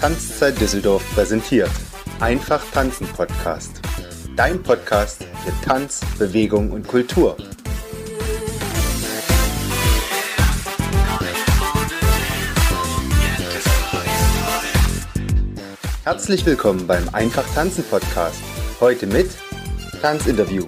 Tanzzeit Düsseldorf präsentiert. Einfach tanzen Podcast. Dein Podcast für Tanz, Bewegung und Kultur. Herzlich willkommen beim Einfach tanzen Podcast. Heute mit Tanzinterview.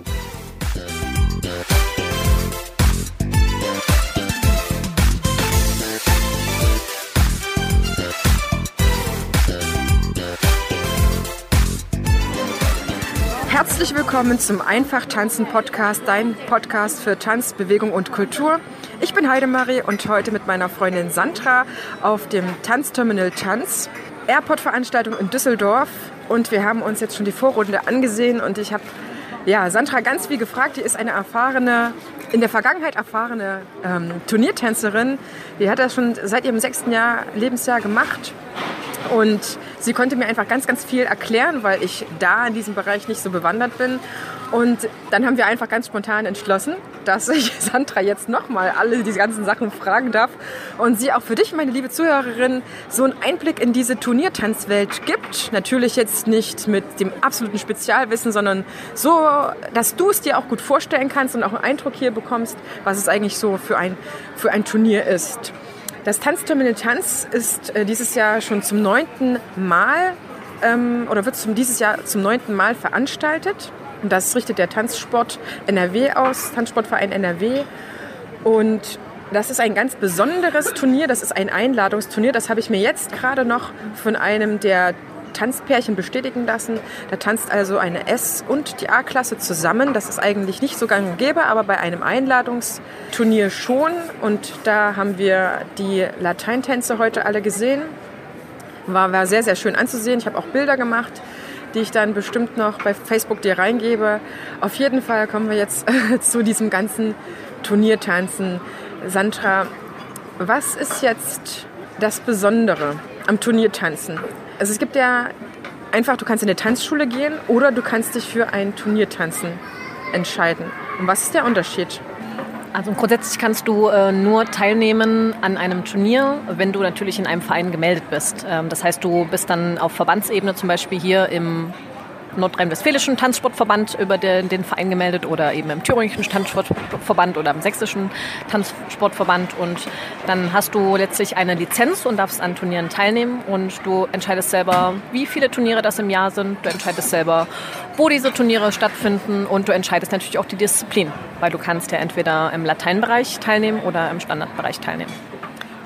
Herzlich willkommen zum Einfach Tanzen Podcast, dein Podcast für Tanz, Bewegung und Kultur. Ich bin Heidemarie und heute mit meiner Freundin Sandra auf dem Tanzterminal Tanz, Airport-Veranstaltung in Düsseldorf. Und wir haben uns jetzt schon die Vorrunde angesehen und ich habe ja, Sandra ganz viel gefragt. Die ist eine erfahrene, in der Vergangenheit erfahrene ähm, Turniertänzerin. Die hat das schon seit ihrem sechsten Jahr, Lebensjahr gemacht und sie konnte mir einfach ganz, ganz viel erklären, weil ich da in diesem Bereich nicht so bewandert bin. Und dann haben wir einfach ganz spontan entschlossen, dass ich Sandra jetzt nochmal alle diese ganzen Sachen fragen darf und sie auch für dich, meine liebe Zuhörerin, so einen Einblick in diese Turniertanzwelt gibt. Natürlich jetzt nicht mit dem absoluten Spezialwissen, sondern so, dass du es dir auch gut vorstellen kannst und auch einen Eindruck hier bekommst, was es eigentlich so für ein, für ein Turnier ist. Das Tanzterminal Tanz ist äh, dieses Jahr schon zum neunten Mal ähm, oder wird zum, dieses Jahr zum neunten Mal veranstaltet. Und das richtet der Tanzsport NRW aus, Tanzsportverein NRW. Und das ist ein ganz besonderes Turnier. Das ist ein Einladungsturnier. Das habe ich mir jetzt gerade noch von einem der Tanzpärchen bestätigen lassen. Da tanzt also eine S- und die A-Klasse zusammen. Das ist eigentlich nicht so gang und gäbe, aber bei einem Einladungsturnier schon. Und da haben wir die Lateintänze heute alle gesehen. War, war sehr, sehr schön anzusehen. Ich habe auch Bilder gemacht, die ich dann bestimmt noch bei Facebook dir reingebe. Auf jeden Fall kommen wir jetzt zu diesem ganzen Turniertanzen. Sandra, was ist jetzt das Besondere am Turniertanzen? Also es gibt ja einfach, du kannst in eine Tanzschule gehen oder du kannst dich für ein Turniertanzen entscheiden. Und was ist der Unterschied? Also grundsätzlich kannst du äh, nur teilnehmen an einem Turnier, wenn du natürlich in einem Verein gemeldet bist. Ähm, das heißt, du bist dann auf Verbandsebene zum Beispiel hier im nordrhein-westfälischen Tanzsportverband über den, den, Verein gemeldet oder eben im thüringischen Tanzsportverband oder im sächsischen Tanzsportverband. Und dann hast du letztlich eine Lizenz und darfst an Turnieren teilnehmen. Und du entscheidest selber, wie viele Turniere das im Jahr sind. Du entscheidest selber, wo diese Turniere stattfinden. Und du entscheidest natürlich auch die Disziplin, weil du kannst ja entweder im Lateinbereich teilnehmen oder im Standardbereich teilnehmen.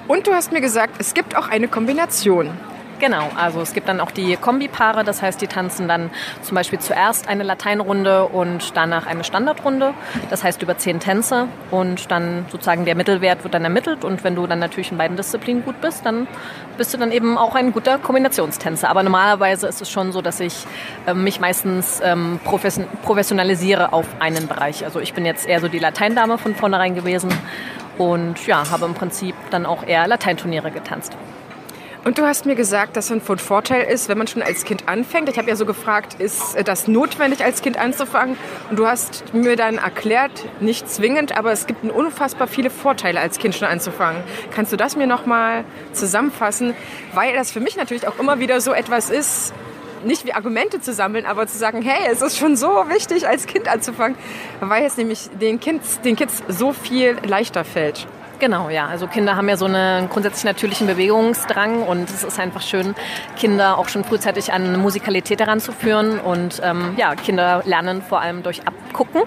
Und du hast mir gesagt, es gibt auch eine Kombination. Genau, also es gibt dann auch die Kombipaare, das heißt, die tanzen dann zum Beispiel zuerst eine Lateinrunde und danach eine Standardrunde, das heißt über zehn Tänze und dann sozusagen der Mittelwert wird dann ermittelt und wenn du dann natürlich in beiden Disziplinen gut bist, dann bist du dann eben auch ein guter Kombinationstänzer. Aber normalerweise ist es schon so, dass ich äh, mich meistens ähm, professionalisiere auf einen Bereich. Also ich bin jetzt eher so die Lateindame von vornherein gewesen und ja, habe im Prinzip dann auch eher Lateinturniere getanzt. Und du hast mir gesagt, dass es von Vorteil ist, wenn man schon als Kind anfängt. Ich habe ja so gefragt, ist das notwendig, als Kind anzufangen? Und du hast mir dann erklärt, nicht zwingend, aber es gibt unfassbar viele Vorteile, als Kind schon anzufangen. Kannst du das mir nochmal zusammenfassen? Weil das für mich natürlich auch immer wieder so etwas ist, nicht wie Argumente zu sammeln, aber zu sagen, hey, es ist schon so wichtig, als Kind anzufangen, weil es nämlich den Kids, den Kids so viel leichter fällt. Genau, ja. Also Kinder haben ja so einen grundsätzlich natürlichen Bewegungsdrang und es ist einfach schön, Kinder auch schon frühzeitig an Musikalität heranzuführen. Und ähm, ja, Kinder lernen vor allem durch Abgucken.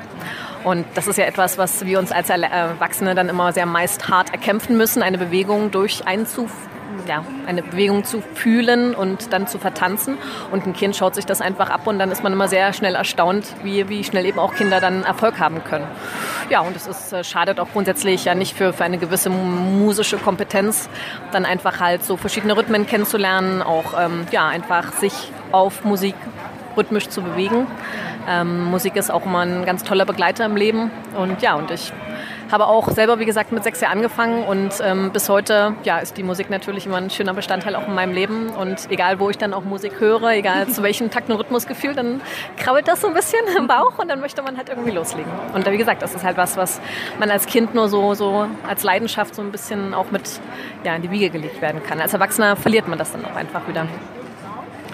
Und das ist ja etwas, was wir uns als Erwachsene dann immer sehr meist hart erkämpfen müssen, eine Bewegung durch einzuführen ja, eine Bewegung zu fühlen und dann zu vertanzen. Und ein Kind schaut sich das einfach ab und dann ist man immer sehr schnell erstaunt, wie, wie schnell eben auch Kinder dann Erfolg haben können. Ja, und es ist, äh, schadet auch grundsätzlich ja nicht für, für eine gewisse musische Kompetenz, dann einfach halt so verschiedene Rhythmen kennenzulernen, auch ähm, ja, einfach sich auf Musik rhythmisch zu bewegen. Ähm, Musik ist auch immer ein ganz toller Begleiter im Leben und ja, und ich habe auch selber, wie gesagt, mit sechs Jahren angefangen und ähm, bis heute ja, ist die Musik natürlich immer ein schöner Bestandteil auch in meinem Leben. Und egal, wo ich dann auch Musik höre, egal zu welchem Takt und Rhythmusgefühl, dann krabbelt das so ein bisschen im Bauch und dann möchte man halt irgendwie loslegen. Und wie gesagt, das ist halt was, was man als Kind nur so, so als Leidenschaft so ein bisschen auch mit ja, in die Wiege gelegt werden kann. Als Erwachsener verliert man das dann auch einfach wieder.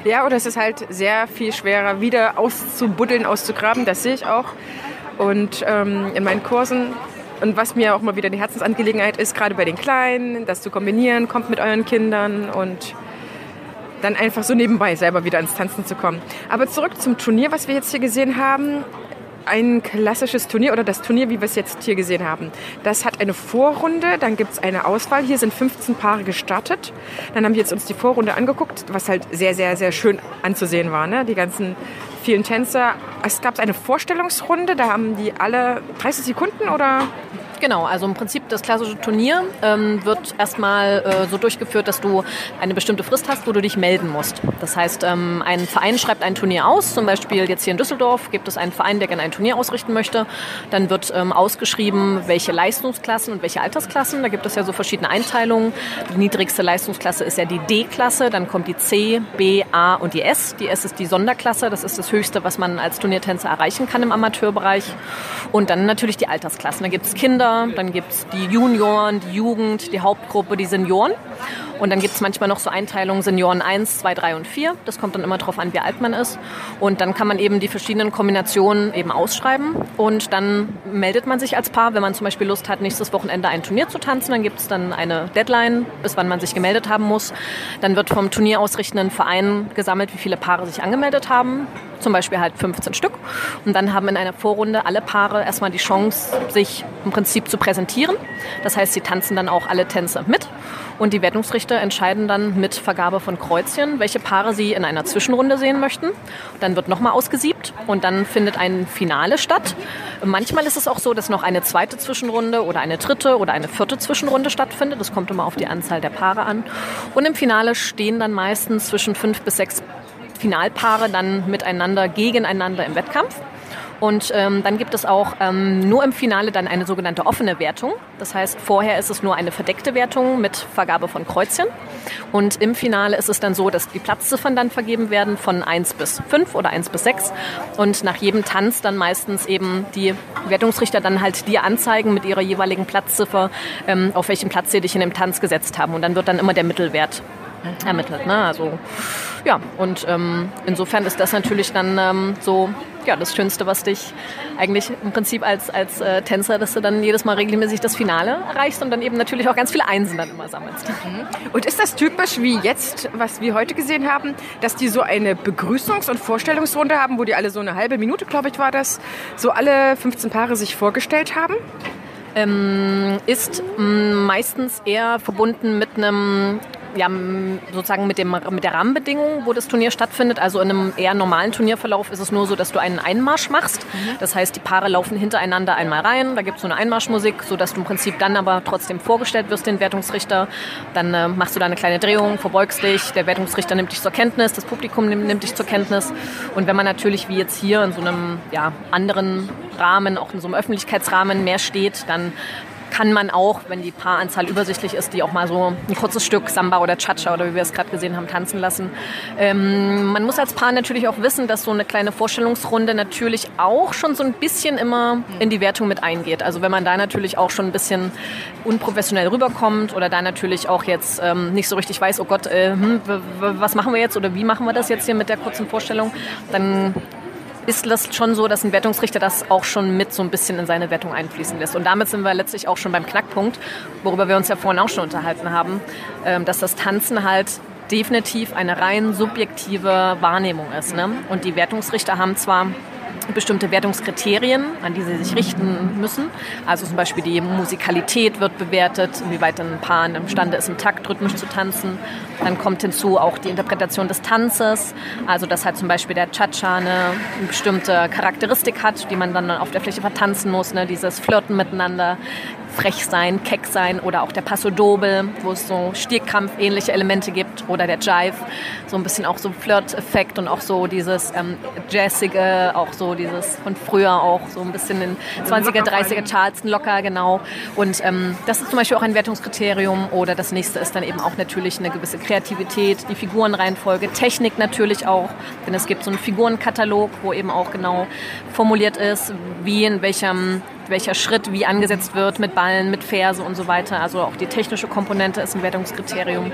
Ja, oder es ist halt sehr viel schwerer, wieder auszubuddeln, auszugraben. Das sehe ich auch. Und ähm, in meinen Kursen und was mir auch mal wieder eine Herzensangelegenheit ist, gerade bei den Kleinen, das zu kombinieren, kommt mit euren Kindern und dann einfach so nebenbei selber wieder ins Tanzen zu kommen. Aber zurück zum Turnier, was wir jetzt hier gesehen haben ein klassisches Turnier oder das Turnier, wie wir es jetzt hier gesehen haben. Das hat eine Vorrunde, dann gibt es eine Auswahl. Hier sind 15 Paare gestartet. Dann haben wir jetzt uns die Vorrunde angeguckt, was halt sehr, sehr, sehr schön anzusehen war. Ne? Die ganzen vielen Tänzer. Es gab eine Vorstellungsrunde, da haben die alle 30 Sekunden oder Genau, also im Prinzip das klassische Turnier ähm, wird erstmal äh, so durchgeführt, dass du eine bestimmte Frist hast, wo du dich melden musst. Das heißt, ähm, ein Verein schreibt ein Turnier aus, zum Beispiel jetzt hier in Düsseldorf gibt es einen Verein, der gerne ein Turnier ausrichten möchte. Dann wird ähm, ausgeschrieben, welche Leistungsklassen und welche Altersklassen. Da gibt es ja so verschiedene Einteilungen. Die niedrigste Leistungsklasse ist ja die D-Klasse, dann kommt die C, B, A und die S. Die S ist die Sonderklasse, das ist das Höchste, was man als Turniertänzer erreichen kann im Amateurbereich. Und dann natürlich die Altersklassen. Da gibt es Kinder, Kinder, dann gibt es die Junioren, die Jugend, die Hauptgruppe, die Senioren. Und dann gibt es manchmal noch so Einteilungen Senioren 1, 2, 3 und 4. Das kommt dann immer darauf an, wie alt man ist. Und dann kann man eben die verschiedenen Kombinationen eben ausschreiben. Und dann meldet man sich als Paar, wenn man zum Beispiel Lust hat, nächstes Wochenende ein Turnier zu tanzen. Dann gibt es dann eine Deadline, bis wann man sich gemeldet haben muss. Dann wird vom turnierausrichtenden Verein gesammelt, wie viele Paare sich angemeldet haben zum Beispiel halt 15 Stück. Und dann haben in einer Vorrunde alle Paare erstmal die Chance, sich im Prinzip zu präsentieren. Das heißt, sie tanzen dann auch alle Tänze mit. Und die Wertungsrichter entscheiden dann mit Vergabe von Kreuzchen, welche Paare sie in einer Zwischenrunde sehen möchten. Dann wird nochmal ausgesiebt und dann findet ein Finale statt. Manchmal ist es auch so, dass noch eine zweite Zwischenrunde oder eine dritte oder eine vierte Zwischenrunde stattfindet. Das kommt immer auf die Anzahl der Paare an. Und im Finale stehen dann meistens zwischen fünf bis sechs Finalpaare dann miteinander, gegeneinander im Wettkampf. Und ähm, dann gibt es auch ähm, nur im Finale dann eine sogenannte offene Wertung. Das heißt, vorher ist es nur eine verdeckte Wertung mit Vergabe von Kreuzchen. Und im Finale ist es dann so, dass die Platzziffern dann vergeben werden von 1 bis 5 oder 1 bis 6. Und nach jedem Tanz dann meistens eben die Wertungsrichter dann halt dir anzeigen mit ihrer jeweiligen Platzziffer, ähm, auf welchem Platz sie dich in dem Tanz gesetzt haben. Und dann wird dann immer der Mittelwert ermittelt. Ne? Also ja, und ähm, insofern ist das natürlich dann ähm, so ja, das Schönste, was dich eigentlich im Prinzip als, als äh, Tänzer, dass du dann jedes Mal regelmäßig das Finale erreichst und dann eben natürlich auch ganz viele Einsen dann immer sammelst. Mhm. Und ist das typisch wie jetzt, was wir heute gesehen haben, dass die so eine Begrüßungs- und Vorstellungsrunde haben, wo die alle so eine halbe Minute, glaube ich, war das, so alle 15 Paare sich vorgestellt haben? Ähm, ist meistens eher verbunden mit einem ja, sozusagen mit, dem, mit der Rahmenbedingung, wo das Turnier stattfindet. Also in einem eher normalen Turnierverlauf ist es nur so, dass du einen Einmarsch machst. Mhm. Das heißt, die Paare laufen hintereinander einmal rein. Da gibt es so eine Einmarschmusik, sodass du im Prinzip dann aber trotzdem vorgestellt wirst, den Wertungsrichter. Dann äh, machst du da eine kleine Drehung, verbeugst dich. Der Wertungsrichter nimmt dich zur Kenntnis, das Publikum nimmt, nimmt dich zur Kenntnis. Und wenn man natürlich wie jetzt hier in so einem ja, anderen Rahmen, auch in so einem Öffentlichkeitsrahmen mehr steht, dann kann man auch, wenn die Paaranzahl übersichtlich ist, die auch mal so ein kurzes Stück Samba oder Cha-Cha oder wie wir es gerade gesehen haben, tanzen lassen. Ähm, man muss als Paar natürlich auch wissen, dass so eine kleine Vorstellungsrunde natürlich auch schon so ein bisschen immer in die Wertung mit eingeht. Also wenn man da natürlich auch schon ein bisschen unprofessionell rüberkommt oder da natürlich auch jetzt ähm, nicht so richtig weiß, oh Gott, äh, hm, was machen wir jetzt oder wie machen wir das jetzt hier mit der kurzen Vorstellung, dann ist das schon so, dass ein Wertungsrichter das auch schon mit so ein bisschen in seine Wertung einfließen lässt. Und damit sind wir letztlich auch schon beim Knackpunkt, worüber wir uns ja vorhin auch schon unterhalten haben, ähm, dass das Tanzen halt definitiv eine rein subjektive Wahrnehmung ist. Ne? Und die Wertungsrichter haben zwar bestimmte Wertungskriterien, an die sie sich richten müssen. Also zum Beispiel die Musikalität wird bewertet, inwieweit ein Paar imstande ist, im Takt rhythmisch zu tanzen. Dann kommt hinzu auch die Interpretation des Tanzes, also dass halt zum Beispiel der Cha-Cha eine, bestimmte Charakteristik hat, die man dann auf der Fläche vertanzen muss, ne? dieses Flirten miteinander, frech sein, keck sein oder auch der Passo Doble, wo es so Stierkampf-ähnliche Elemente gibt oder der Jive, so ein bisschen auch so Flirt-Effekt und auch so dieses ähm, Jazzige, auch so dieses von früher auch so ein bisschen in 20er, 30er Charleston locker, genau. Und ähm, das ist zum Beispiel auch ein Wertungskriterium oder das nächste ist dann eben auch natürlich eine gewisse Kreativität, die Figurenreihenfolge, Technik natürlich auch, denn es gibt so einen Figurenkatalog, wo eben auch genau formuliert ist, wie in welchem welcher Schritt wie angesetzt wird mit Ballen, mit Ferse und so weiter. Also auch die technische Komponente ist ein Wertungskriterium.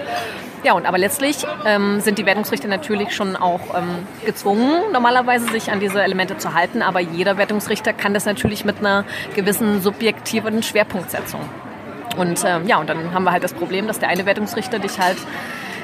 Ja, und aber letztlich ähm, sind die Wertungsrichter natürlich schon auch ähm, gezwungen, normalerweise sich an diese Elemente zu halten. Aber jeder Wertungsrichter kann das natürlich mit einer gewissen subjektiven Schwerpunktsetzung. Und ähm, ja, und dann haben wir halt das Problem, dass der eine Wertungsrichter dich halt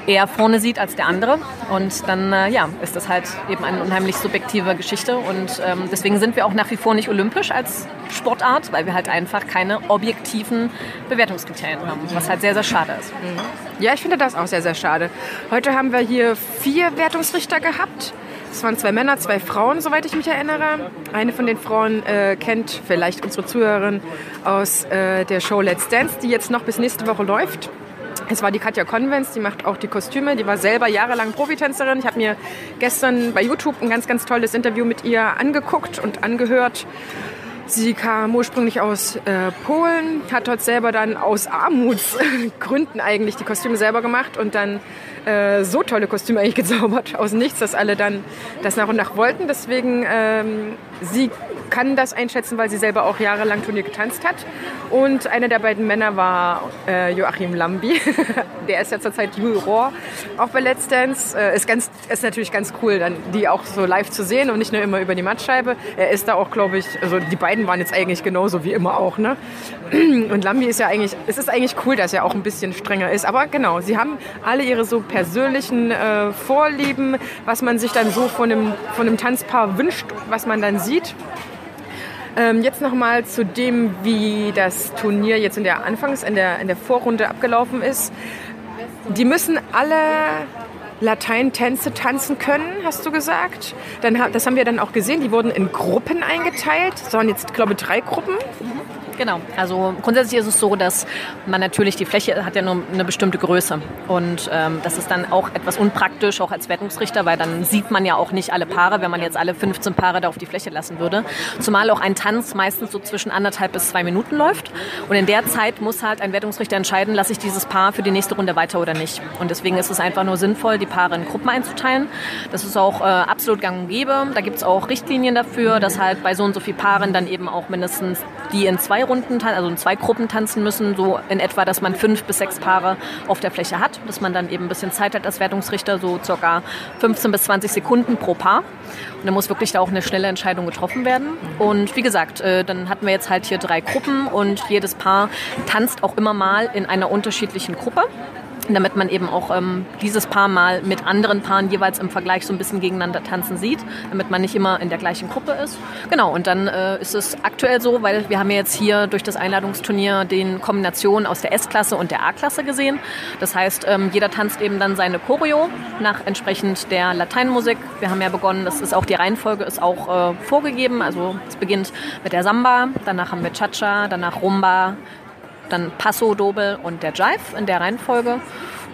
eher vorne sieht als der andere. Und dann äh, ja, ist das halt eben eine unheimlich subjektive Geschichte. Und ähm, deswegen sind wir auch nach wie vor nicht olympisch als Sportart, weil wir halt einfach keine objektiven Bewertungskriterien haben, was halt sehr, sehr schade ist. Mhm. Ja, ich finde das auch sehr, sehr schade. Heute haben wir hier vier Wertungsrichter gehabt. Es waren zwei Männer, zwei Frauen, soweit ich mich erinnere. Eine von den Frauen äh, kennt vielleicht unsere Zuhörerin aus äh, der Show Let's Dance, die jetzt noch bis nächste Woche läuft. Es war die Katja Convents, die macht auch die Kostüme. Die war selber jahrelang Profitänzerin. Ich habe mir gestern bei YouTube ein ganz, ganz tolles Interview mit ihr angeguckt und angehört. Sie kam ursprünglich aus äh, Polen, hat dort selber dann aus Armutsgründen eigentlich die Kostüme selber gemacht und dann äh, so tolle Kostüme eigentlich gezaubert aus nichts, dass alle dann das nach und nach wollten. Deswegen ähm, sie kann das einschätzen, weil sie selber auch jahrelang Turnier getanzt hat. Und einer der beiden Männer war äh, Joachim Lambi. der ist ja zurzeit Juror auch bei Let's Dance. Äh, ist, ganz, ist natürlich ganz cool, dann die auch so live zu sehen und nicht nur immer über die Mattscheibe. Er ist da auch, glaube ich, also die beiden waren jetzt eigentlich genauso wie immer auch. Ne? Und Lambi ist ja eigentlich, es ist eigentlich cool, dass er auch ein bisschen strenger ist. Aber genau, sie haben alle ihre so persönlichen äh, Vorlieben, was man sich dann so von einem, von einem Tanzpaar wünscht, was man dann sieht. Ähm, jetzt nochmal zu dem, wie das Turnier jetzt in der Anfangs-, in der, in der Vorrunde abgelaufen ist. Die müssen alle Lateintänze tanzen können, hast du gesagt. Dann, das haben wir dann auch gesehen. Die wurden in Gruppen eingeteilt. Es waren jetzt, glaube ich, drei Gruppen. Mhm. Genau. Also grundsätzlich ist es so, dass man natürlich die Fläche hat ja nur eine bestimmte Größe und ähm, das ist dann auch etwas unpraktisch, auch als Wertungsrichter, weil dann sieht man ja auch nicht alle Paare, wenn man jetzt alle 15 Paare da auf die Fläche lassen würde. Zumal auch ein Tanz meistens so zwischen anderthalb bis zwei Minuten läuft und in der Zeit muss halt ein Wertungsrichter entscheiden, lasse ich dieses Paar für die nächste Runde weiter oder nicht. Und deswegen ist es einfach nur sinnvoll, die Paare in Gruppen einzuteilen. Das ist auch äh, absolut gang und gäbe. Da gibt es auch Richtlinien dafür, dass halt bei so und so vielen Paaren dann eben auch mindestens die in zwei Runden, also in zwei Gruppen tanzen müssen, so in etwa, dass man fünf bis sechs Paare auf der Fläche hat, dass man dann eben ein bisschen Zeit hat als Wertungsrichter, so circa 15 bis 20 Sekunden pro Paar. Und dann muss wirklich da auch eine schnelle Entscheidung getroffen werden. Und wie gesagt, äh, dann hatten wir jetzt halt hier drei Gruppen und jedes Paar tanzt auch immer mal in einer unterschiedlichen Gruppe damit man eben auch ähm, dieses Paar mal mit anderen Paaren jeweils im Vergleich so ein bisschen gegeneinander tanzen sieht, damit man nicht immer in der gleichen Gruppe ist. Genau, und dann äh, ist es aktuell so, weil wir haben ja jetzt hier durch das Einladungsturnier den Kombinationen aus der S-Klasse und der A-Klasse gesehen. Das heißt, ähm, jeder tanzt eben dann seine Choreo nach entsprechend der Lateinmusik. Wir haben ja begonnen, das ist auch die Reihenfolge ist auch äh, vorgegeben. Also es beginnt mit der Samba, danach haben wir Cha-Cha, danach Rumba, dann Passo, Dobel und der Jive in der Reihenfolge.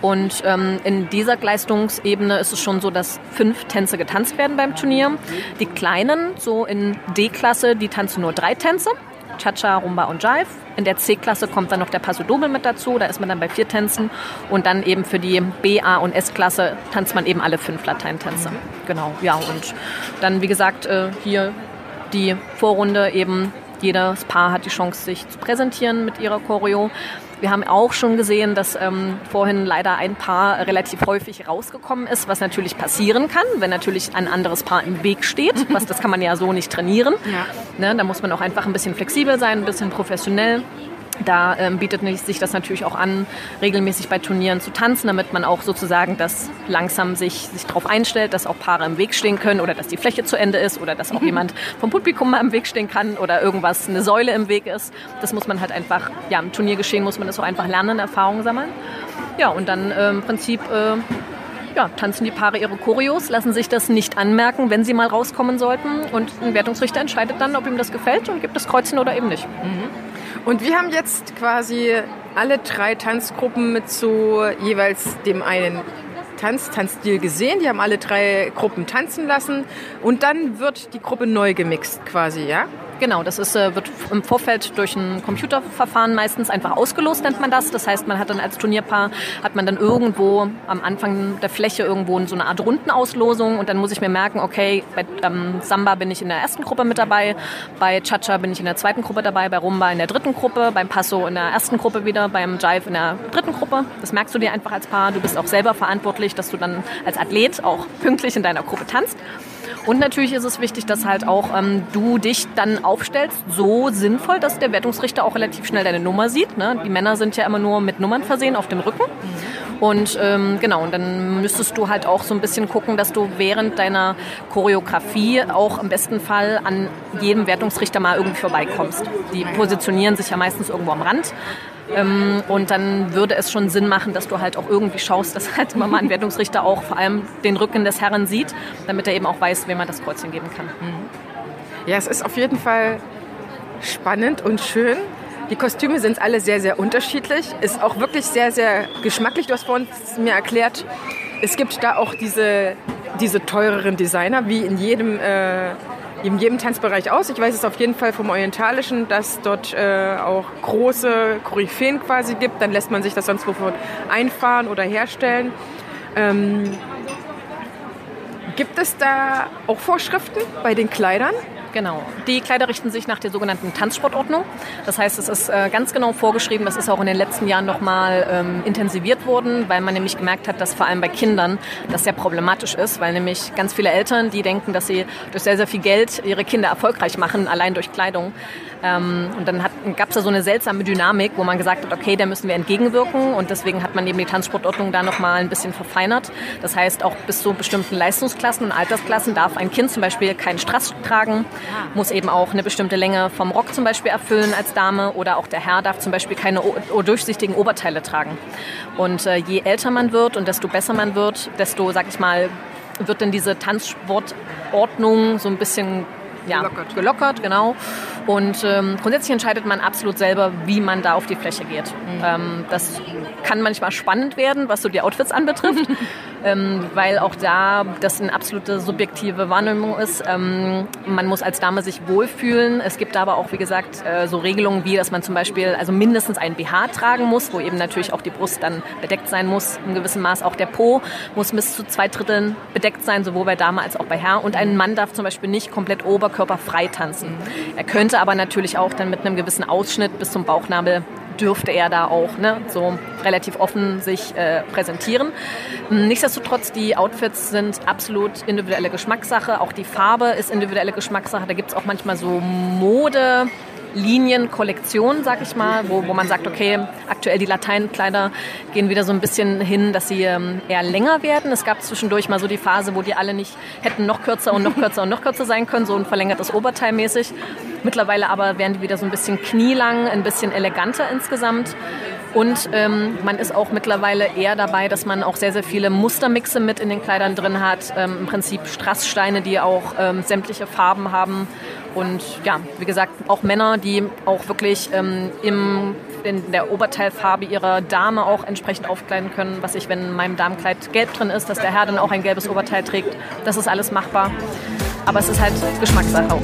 Und ähm, in dieser Leistungsebene ist es schon so, dass fünf Tänze getanzt werden beim Turnier. Die kleinen, so in D-Klasse, die tanzen nur drei Tänze. Cha-Cha, Rumba und Jive. In der C-Klasse kommt dann noch der Passo Dobel mit dazu, da ist man dann bei vier Tänzen. Und dann eben für die B, A und S-Klasse tanzt man eben alle fünf Lateintänze. Mhm. Genau, ja. Und dann, wie gesagt, äh, hier die Vorrunde eben jedes Paar hat die Chance, sich zu präsentieren mit ihrer Choreo. Wir haben auch schon gesehen, dass ähm, vorhin leider ein Paar relativ häufig rausgekommen ist, was natürlich passieren kann, wenn natürlich ein anderes Paar im Weg steht. Was, das kann man ja so nicht trainieren. Ja. Ne, da muss man auch einfach ein bisschen flexibel sein, ein bisschen professionell. Da ähm, bietet sich das natürlich auch an, regelmäßig bei Turnieren zu tanzen, damit man auch sozusagen das langsam sich, sich darauf einstellt, dass auch Paare im Weg stehen können oder dass die Fläche zu Ende ist oder dass auch mhm. jemand vom Publikum mal im Weg stehen kann oder irgendwas, eine Säule im Weg ist. Das muss man halt einfach, ja, im Turniergeschehen muss man das auch einfach lernen, Erfahrungen sammeln. Ja, und dann äh, im Prinzip äh, ja, tanzen die Paare ihre Choreos, lassen sich das nicht anmerken, wenn sie mal rauskommen sollten. Und ein Wertungsrichter entscheidet dann, ob ihm das gefällt und gibt das Kreuzchen oder eben nicht. Mhm. Und wir haben jetzt quasi alle drei Tanzgruppen mit so jeweils dem einen Tanz, Tanzstil gesehen. Die haben alle drei Gruppen tanzen lassen und dann wird die Gruppe neu gemixt quasi, ja? Genau, das ist, äh, wird im Vorfeld durch ein Computerverfahren meistens einfach ausgelost, nennt man das. Das heißt, man hat dann als Turnierpaar, hat man dann irgendwo am Anfang der Fläche irgendwo so eine Art Rundenauslosung und dann muss ich mir merken, okay, bei ähm, Samba bin ich in der ersten Gruppe mit dabei, bei Cha-Cha bin ich in der zweiten Gruppe dabei, bei Rumba in der dritten Gruppe, beim Passo in der ersten Gruppe wieder, beim Jive in der dritten Gruppe. Das merkst du dir einfach als Paar. Du bist auch selber verantwortlich, dass du dann als Athlet auch pünktlich in deiner Gruppe tanzt. Und natürlich ist es wichtig, dass halt auch ähm, du dich dann aufstellst, so sinnvoll, dass der Wertungsrichter auch relativ schnell deine Nummer sieht. Ne? Die Männer sind ja immer nur mit Nummern versehen auf dem Rücken. Und ähm, genau, und dann müsstest du halt auch so ein bisschen gucken, dass du während deiner Choreografie auch im besten Fall an jedem Wertungsrichter mal irgendwie vorbeikommst. Die positionieren sich ja meistens irgendwo am Rand. Ähm, und dann würde es schon Sinn machen, dass du halt auch irgendwie schaust, dass halt immer mal ein Wertungsrichter auch vor allem den Rücken des Herren sieht, damit er eben auch weiß, wem man das Kreuzchen geben kann. Mhm. Ja, es ist auf jeden Fall spannend und schön. Die Kostüme sind alle sehr, sehr unterschiedlich. Ist auch wirklich sehr, sehr geschmacklich. Du hast vorhin mir erklärt, es gibt da auch diese, diese teureren Designer, wie in jedem äh, in jedem Tanzbereich aus. Ich weiß es auf jeden Fall vom Orientalischen, dass dort äh, auch große Koryphäen quasi gibt. Dann lässt man sich das sonst wovon einfahren oder herstellen. Ähm, gibt es da auch Vorschriften bei den Kleidern? Genau. Die Kleider richten sich nach der sogenannten Tanzsportordnung. Das heißt, es ist äh, ganz genau vorgeschrieben. Das ist auch in den letzten Jahren nochmal ähm, intensiviert worden, weil man nämlich gemerkt hat, dass vor allem bei Kindern das sehr problematisch ist, weil nämlich ganz viele Eltern, die denken, dass sie durch sehr, sehr viel Geld ihre Kinder erfolgreich machen, allein durch Kleidung, ähm, und dann gab es da so eine seltsame Dynamik, wo man gesagt hat, okay, da müssen wir entgegenwirken. Und deswegen hat man eben die Tanzsportordnung da nochmal ein bisschen verfeinert. Das heißt, auch bis zu bestimmten Leistungsklassen und Altersklassen darf ein Kind zum Beispiel keinen Strass tragen, muss eben auch eine bestimmte Länge vom Rock zum Beispiel erfüllen als Dame. Oder auch der Herr darf zum Beispiel keine durchsichtigen Oberteile tragen. Und äh, je älter man wird und desto besser man wird, desto, sag ich mal, wird dann diese Tanzsportordnung so ein bisschen ja, gelockert. gelockert, genau. Und ähm, grundsätzlich entscheidet man absolut selber, wie man da auf die Fläche geht. Mhm. Ähm, das kann manchmal spannend werden, was so die Outfits anbetrifft, weil auch da das eine absolute subjektive Wahrnehmung ist. Ähm, man muss als Dame sich wohlfühlen. Es gibt aber auch, wie gesagt, äh, so Regelungen wie, dass man zum Beispiel also mindestens ein BH tragen muss, wo eben natürlich auch die Brust dann bedeckt sein muss, in gewissem Maß auch der Po muss bis zu zwei Dritteln bedeckt sein, sowohl bei Dame als auch bei Herr. Und ein Mann darf zum Beispiel nicht komplett oberkörperfrei tanzen. Er könnte aber natürlich auch dann mit einem gewissen Ausschnitt bis zum Bauchnabel dürfte er da auch ne, so relativ offen sich äh, präsentieren. Nichtsdestotrotz, die Outfits sind absolut individuelle Geschmackssache. Auch die Farbe ist individuelle Geschmackssache. Da gibt es auch manchmal so Mode. Linienkollektion, sag ich mal, wo, wo man sagt, okay, aktuell die Lateinkleider gehen wieder so ein bisschen hin, dass sie ähm, eher länger werden. Es gab zwischendurch mal so die Phase, wo die alle nicht hätten noch kürzer und noch kürzer und noch kürzer sein können, so ein verlängertes Oberteil mäßig. Mittlerweile aber werden die wieder so ein bisschen knielang, ein bisschen eleganter insgesamt. Und ähm, man ist auch mittlerweile eher dabei, dass man auch sehr, sehr viele Mustermixe mit in den Kleidern drin hat. Ähm, Im Prinzip Strasssteine, die auch ähm, sämtliche Farben haben. Und ja, wie gesagt, auch Männer, die auch wirklich ähm, im, in der Oberteilfarbe ihrer Dame auch entsprechend aufkleiden können. Was ich, wenn in meinem Damenkleid gelb drin ist, dass der Herr dann auch ein gelbes Oberteil trägt. Das ist alles machbar. Aber es ist halt Geschmackssache.